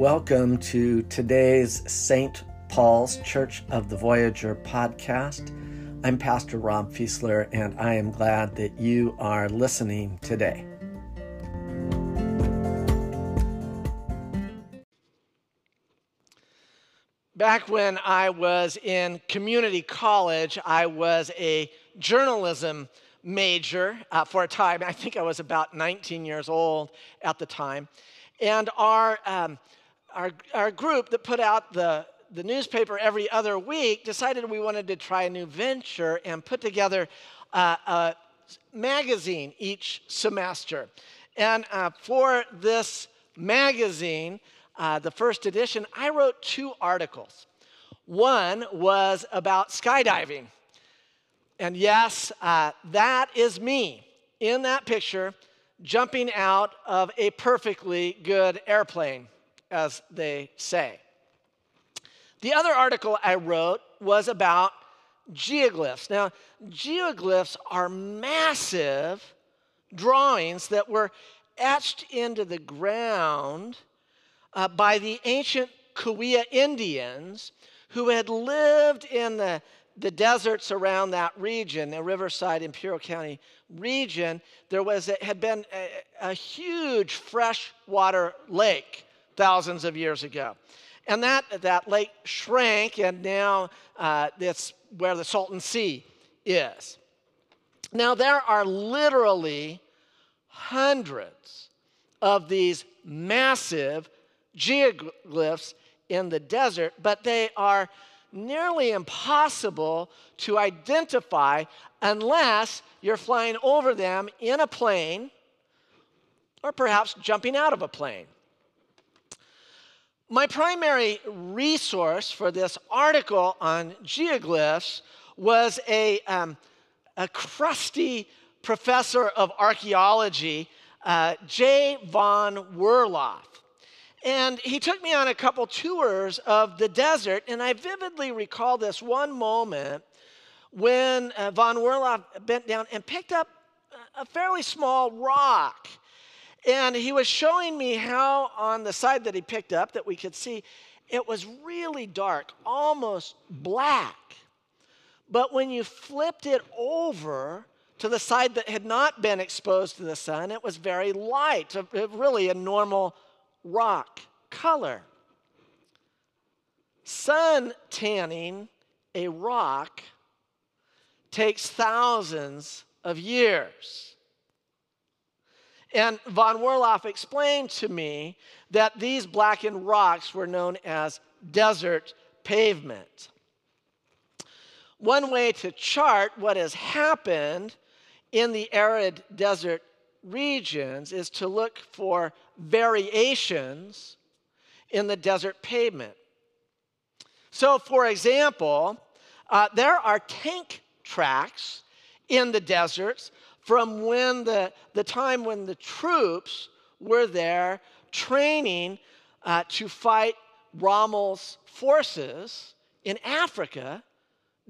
Welcome to today's St. Paul's Church of the Voyager podcast. I'm Pastor Rob Fiesler, and I am glad that you are listening today. Back when I was in community college, I was a journalism major uh, for a time. I think I was about 19 years old at the time. And our, um, our, our group that put out the, the newspaper every other week decided we wanted to try a new venture and put together uh, a magazine each semester. And uh, for this magazine, uh, the first edition, I wrote two articles. One was about skydiving. And yes, uh, that is me in that picture jumping out of a perfectly good airplane, as they say. The other article I wrote was about geoglyphs. Now, geoglyphs are massive drawings that were etched into the ground uh, by the ancient Cahuilla Indians who had lived in the the deserts around that region, the Riverside Imperial County region, there was a, had been a, a huge freshwater lake thousands of years ago. And that, that lake shrank, and now uh, that's where the Salton Sea is. Now, there are literally hundreds of these massive geoglyphs in the desert, but they are nearly impossible to identify unless you're flying over them in a plane or perhaps jumping out of a plane. My primary resource for this article on geoglyphs was a, um, a crusty professor of archaeology, uh, J. von Werlhof. And he took me on a couple tours of the desert, and I vividly recall this one moment when uh, von Werlhof bent down and picked up a fairly small rock. And he was showing me how, on the side that he picked up, that we could see, it was really dark, almost black. But when you flipped it over to the side that had not been exposed to the sun, it was very light, really a normal rock color. Sun tanning a rock takes thousands of years. And von Werlhof explained to me that these blackened rocks were known as desert pavement. One way to chart what has happened in the arid desert regions is to look for variations in the desert pavement. So, for example, uh, there are tank tracks in the deserts from when the, the time when the troops were there training uh, to fight Rommel's forces in Africa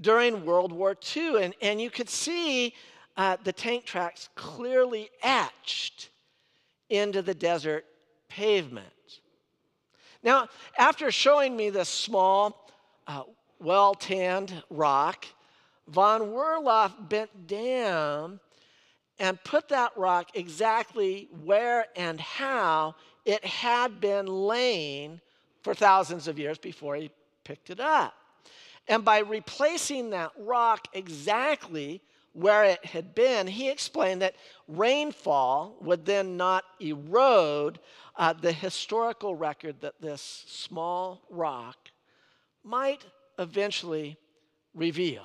during World War II. And, and you could see uh, the tank tracks clearly etched into the desert pavement. Now, after showing me this small, uh, well tanned rock, von Werlhof bent down and put that rock exactly where and how it had been laying for thousands of years before he picked it up. And by replacing that rock exactly where it had been, he explained that rainfall would then not erode uh, the historical record that this small rock might eventually reveal.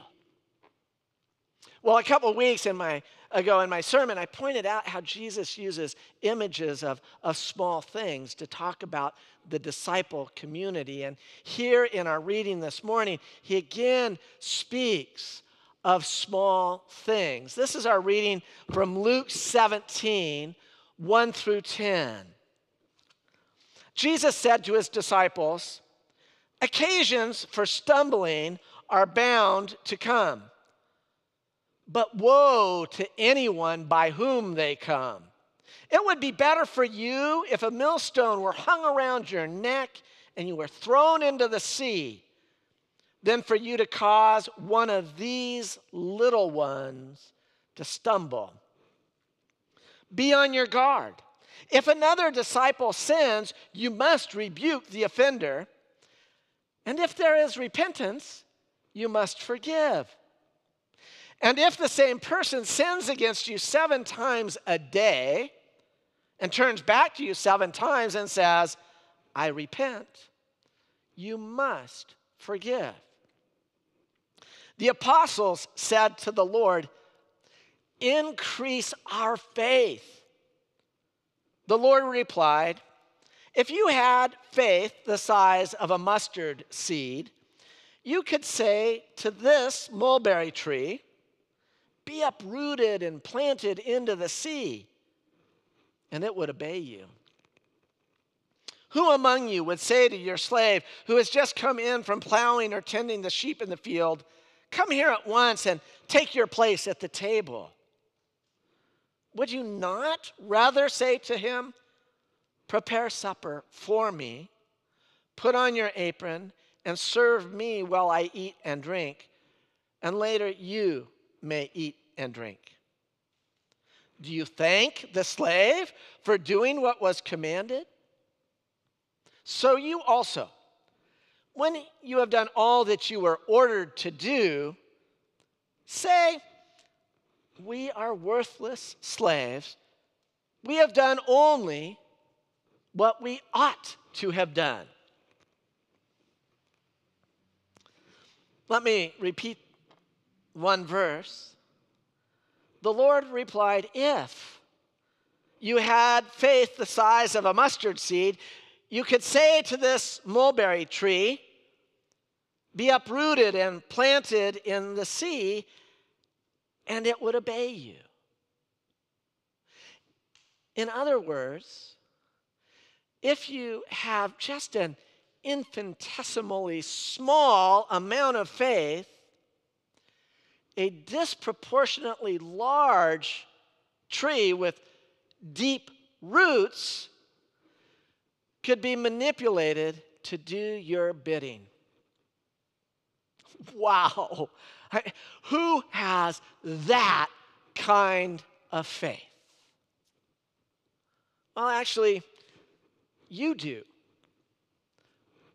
Well, a couple weeks in my, ago in my sermon, I pointed out how Jesus uses images of, of small things to talk about the disciple community. And here in our reading this morning, he again speaks of small things. This is our reading from Luke 17, 1 through 10. Jesus said to his disciples, Occasions for stumbling are bound to come, but woe to anyone by whom they come. It would be better for you if a millstone were hung around your neck and you were thrown into the sea than for you to cause one of these little ones to stumble. Be on your guard. If another disciple sins, you must rebuke the offender. And if there is repentance, you must forgive. And if the same person sins against you seven times a day and turns back to you seven times and says, I repent, you must forgive. The apostles said to the Lord, Increase our faith. The Lord replied, If you had faith the size of a mustard seed, you could say to this mulberry tree, Be uprooted and planted into the sea, and it would obey you. Who among you would say to your slave who has just come in from plowing or tending the sheep in the field, Come here at once and take your place at the table. Would you not rather say to him, Prepare supper for me, put on your apron, and serve me while I eat and drink, and later you may eat and drink? Do you thank the slave for doing what was commanded? So you also when you have done all that you were ordered to do, say, We are worthless slaves. We have done only what we ought to have done. Let me repeat one verse. The Lord replied, If you had faith the size of a mustard seed, you could say to this mulberry tree, be uprooted and planted in the sea, and it would obey you. In other words, if you have just an infinitesimally small amount of faith, a disproportionately large tree with deep roots could be manipulated to do your bidding. Wow. Who has that kind of faith? Well, actually, you do.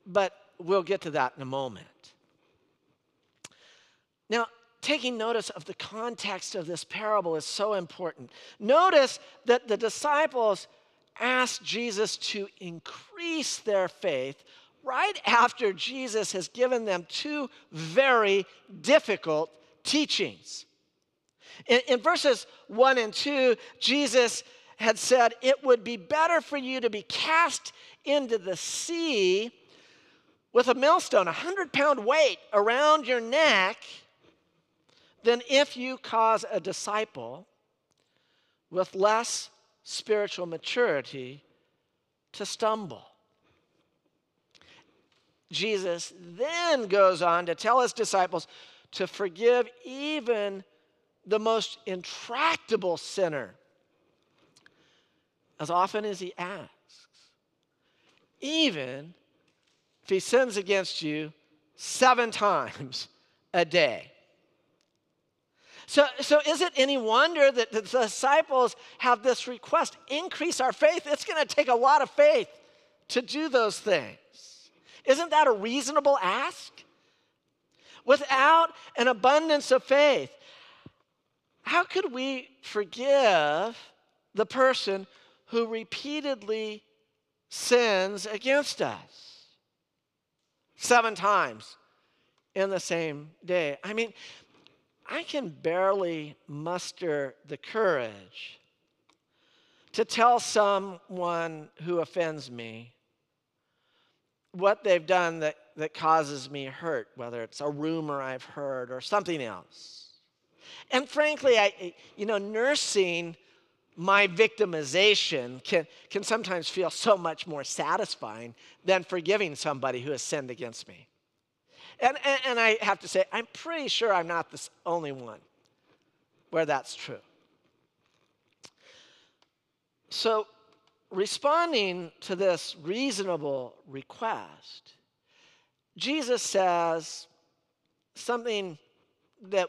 But we'll get to that in a moment. Now, taking notice of the context of this parable is so important. Notice that the disciples asked Jesus to increase their faith right after Jesus has given them two very difficult teachings. In, in, verses 1 and 2, Jesus had said, It would be better for you to be cast into the sea with a millstone, a 100 pound weight around your neck, than if you cause a disciple with less spiritual maturity to stumble. Jesus then goes on to tell his disciples to forgive even the most intractable sinner as often as he asks, even if he sins against you seven times a day. So, so is it any wonder that the disciples have this request increase our faith? It's going to take a lot of faith to do those things. Isn't that a reasonable ask? Without an abundance of faith, how could we forgive the person who repeatedly sins against us? Seven times in the same day. I mean, I can barely muster the courage to tell someone who offends me what they've done that, that causes me hurt, whether it's a rumor I've heard or something else. And frankly, I, you know, nursing my victimization can, can sometimes feel so much more satisfying than forgiving somebody who has sinned against me. And, and, and I have to say, I'm pretty sure I'm not the only one where that's true. So, responding to this reasonable request, Jesus says something that,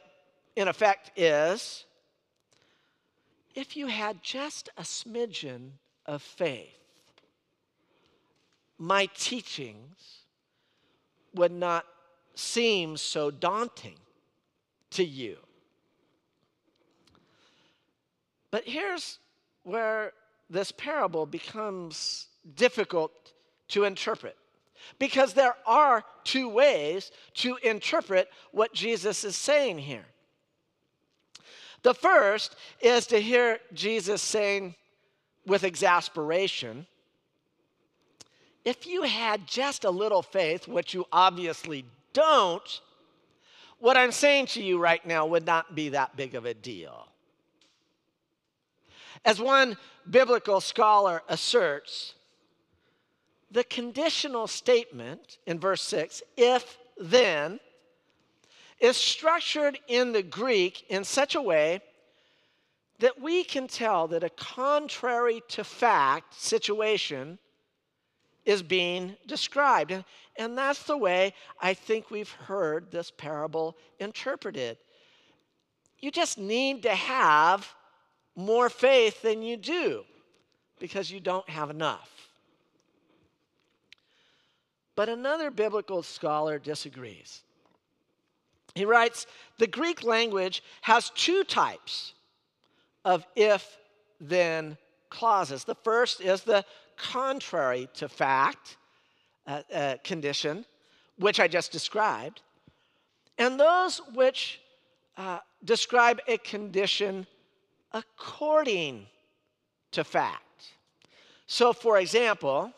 in effect, is if you had just a smidgen of faith, my teachings would not seem so daunting to you. But here's where this parable becomes difficult to interpret. Because there are two ways to interpret what Jesus is saying here. The first is to hear Jesus saying with exasperation, if you had just a little faith, which you obviously don't, what I'm saying to you right now would not be that big of a deal. As one biblical scholar asserts, the conditional statement in verse 6, if then, is structured in the Greek in such a way that we can tell that a contrary to fact situation is being described. And, that's the way I think we've heard this parable interpreted. You just need to have more faith than you do because you don't have enough. But another biblical scholar disagrees. He writes the Greek language has two types of if then clauses. The first is the contrary to fact uh, uh, condition, which I just described, and those which uh, describe a condition according to fact. So, for example,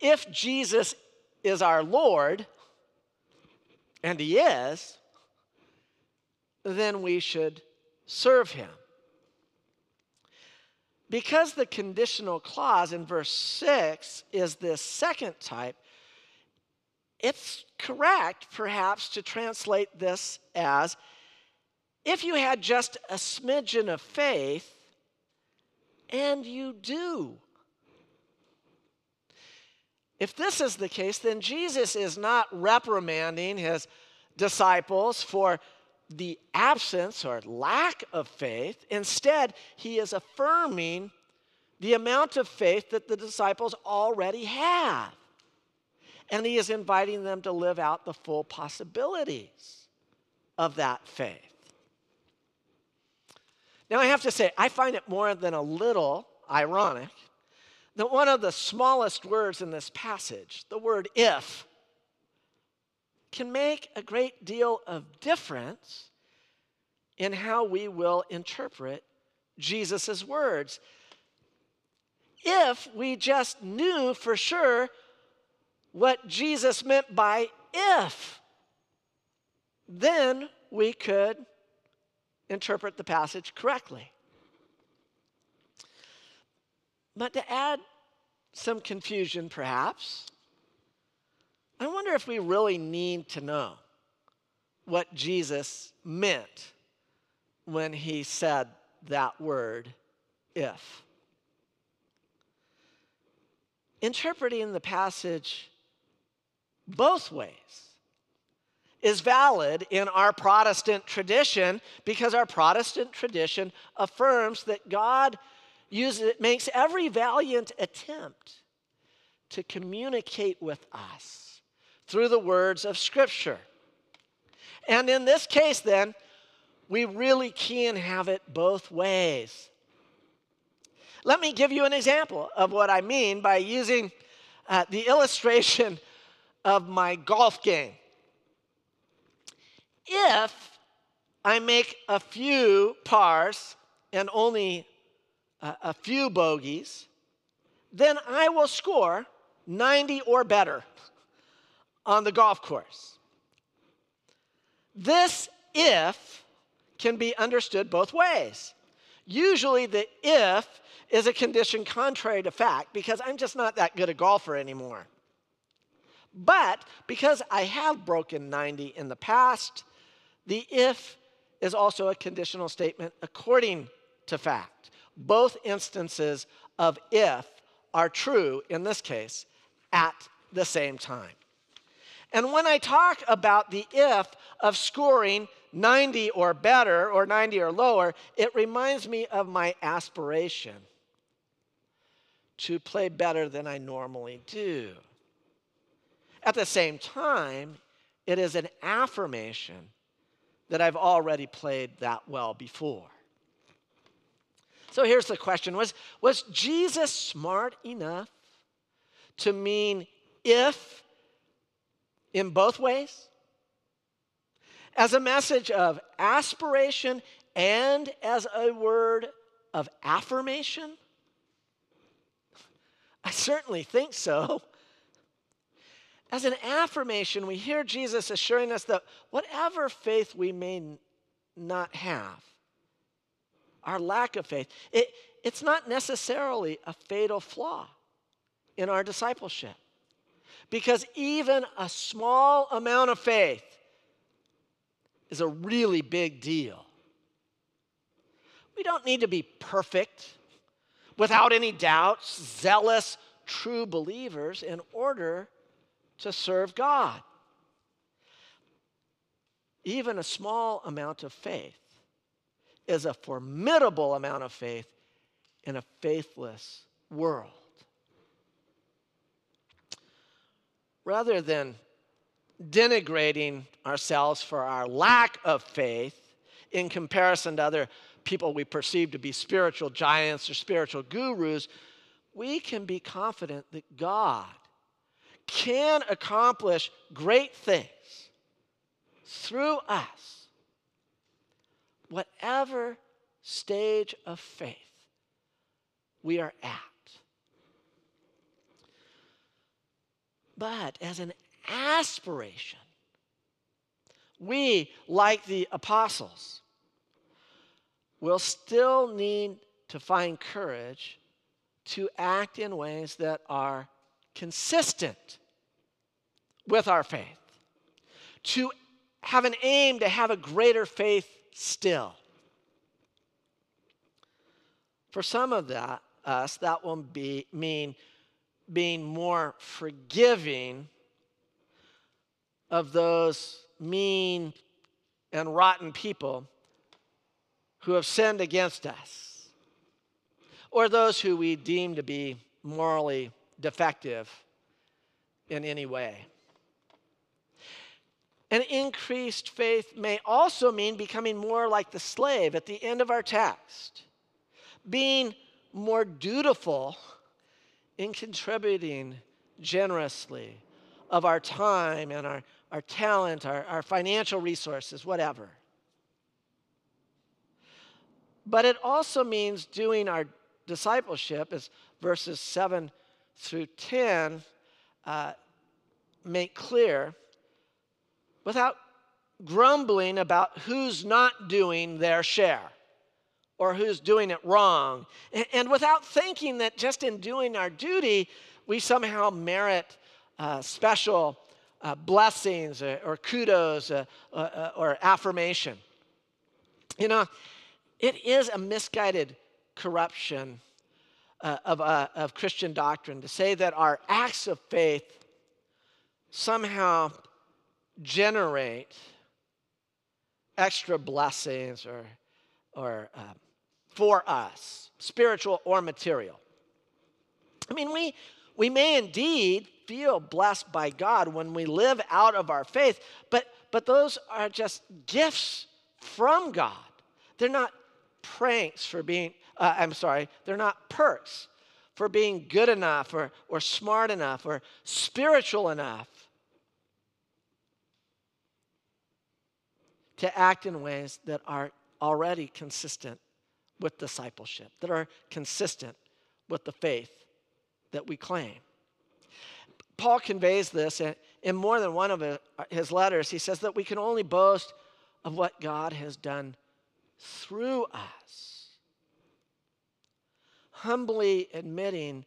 if Jesus is our Lord, and He is, then we should serve Him. Because the conditional clause in verse 6 is this second type, it's correct, perhaps, to translate this as if you had just a smidgen of faith, and you do. If this is the case, then Jesus is not reprimanding his disciples for the absence or lack of faith. Instead, he is affirming the amount of faith that the disciples already have. And he is inviting them to live out the full possibilities of that faith. Now, I have to say, I find it more than a little ironic that one of the smallest words in this passage, the word if, can make a great deal of difference in how we will interpret Jesus' words. If we just knew for sure what Jesus meant by if, then we could interpret the passage correctly. But to add some confusion, perhaps, I wonder if we really need to know what Jesus meant when he said that word, if. Interpreting the passage both ways is valid in our Protestant tradition because our Protestant tradition affirms that God uses, makes every valiant attempt to communicate with us through the words of Scripture. And in this case, then, we really can have it both ways. Let me give you an example of what I mean by using uh, the illustration of my golf game if I make a few pars and only a, a few bogeys, then I will score 90 or better on the golf course. This if can be understood both ways. Usually, the if is a condition contrary to fact because I'm just not that good a golfer anymore. But because I have broken 90 in the past, the if is also a conditional statement according to fact. both instances of if are true in this case at the same time. And when I talk about the if of scoring 90 or better or 90 or lower, it reminds me of my aspiration to play better than I normally do. At the same time, it is an affirmation that I've already played that well before. So here's the question Was, was Jesus smart enough to mean if in both ways? As a message of aspiration and as a word of affirmation? I certainly think so. As an affirmation, we hear Jesus assuring us that whatever faith we may not have, our lack of faith, it, it's not necessarily a fatal flaw in our discipleship. Because even a small amount of faith is a really big deal. We don't need to be perfect, without any doubts, zealous, true believers in order to serve God. Even a small amount of faith is a formidable amount of faith in a faithless world. Rather than denigrating ourselves for our lack of faith in comparison to other people we perceive to be spiritual giants or spiritual gurus, we can be confident that God can accomplish great things through us, whatever stage of faith we are at. But as an aspiration, we, like the apostles, will still need to find courage to act in ways that are consistent with our faith, to have an aim to have a greater faith still. For some of that, us, that will be, mean being more forgiving of those mean and rotten people who have sinned against us, or those who we deem to be morally defective in any way. An increased faith may also mean becoming more like the slave at the end of our text, being more dutiful in contributing generously of our time and our, our talent, our, our financial resources, whatever. But it also means doing our discipleship, as verses 7 through 10 uh, make clear, without grumbling about who's not doing their share or who's doing it wrong, and, without thinking that just in doing our duty, we somehow merit uh, special uh, blessings or, or kudos uh, uh, uh, or affirmation. You know, it is a misguided corruption uh, of, uh, of Christian doctrine to say that our acts of faith somehow generate extra blessings or, or uh, for us, spiritual or material. I mean, we, we may indeed feel blessed by God when we live out of our faith, but, but those are just gifts from God. They're not pranks for being, uh, I'm sorry, they're not perks for being good enough or, or smart enough or spiritual enough to act in ways that are already consistent with discipleship, that are consistent with the faith that we claim. Paul conveys this in more than one of his letters. He says that we can only boast of what God has done through us. Humbly admitting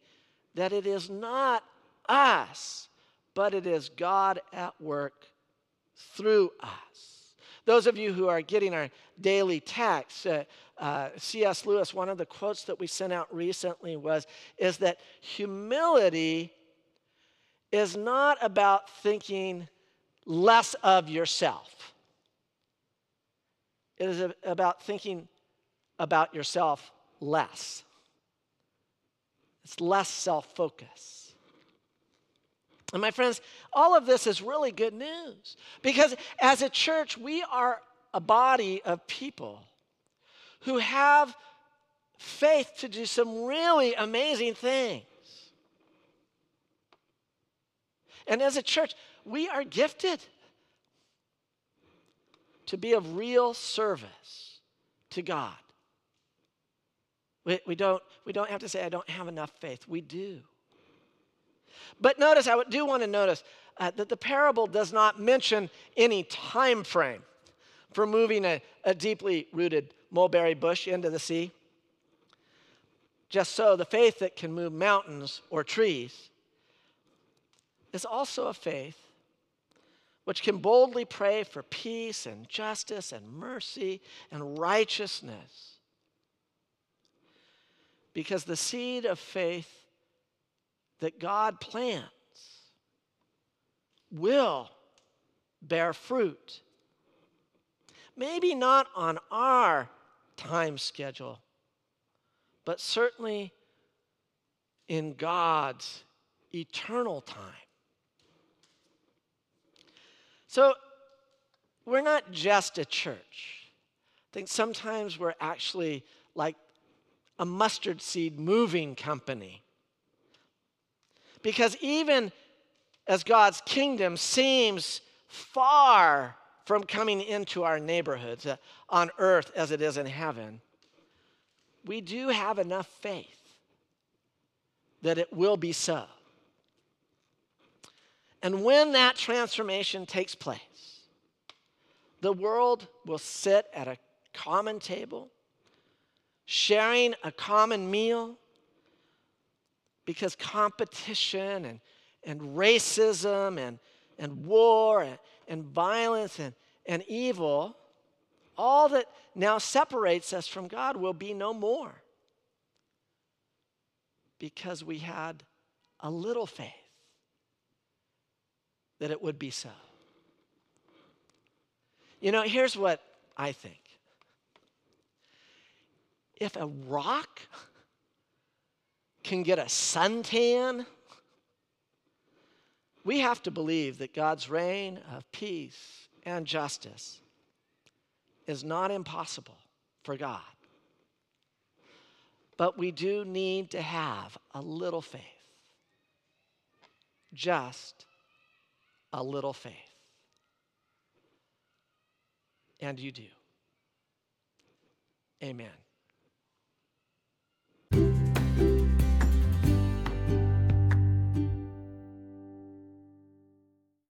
that it is not us, but it is God at work through us. Those of you who are getting our daily text, uh, uh, C.S. Lewis, one of the quotes that we sent out recently was, is that humility is not about thinking less of yourself. It is about thinking about yourself less. It's less self focus. And my friends, all of this is really good news because as a church, we are a body of people who have faith to do some really amazing things. And as a church, we are gifted to be of real service to God. We, we, don't, we don't have to say, I don't have enough faith. We do. But notice, I do want to notice uh, that the parable does not mention any time frame for moving a, a deeply rooted mulberry bush into the sea. Just so, the faith that can move mountains or trees is also a faith which can boldly pray for peace and justice and mercy and righteousness. Because the seed of faith that God plants will bear fruit. Maybe not on our time schedule, but certainly in God's eternal time. So we're not just a church. I think sometimes we're actually like a mustard seed moving company. Because even as God's kingdom seems far from coming into our neighborhoods uh, on earth as it is in heaven, we do have enough faith that it will be so. And when that transformation takes place, the world will sit at a common table, sharing a common meal, because competition and, and racism and, and war and, and violence and, and evil, all that now separates us from God, will be no more. Because we had a little faith that it would be so. You know, here's what I think if a rock can get a suntan, we have to believe that God's reign of peace and justice is not impossible for God. But we do need to have a little faith. Just a little faith. And you do. Amen.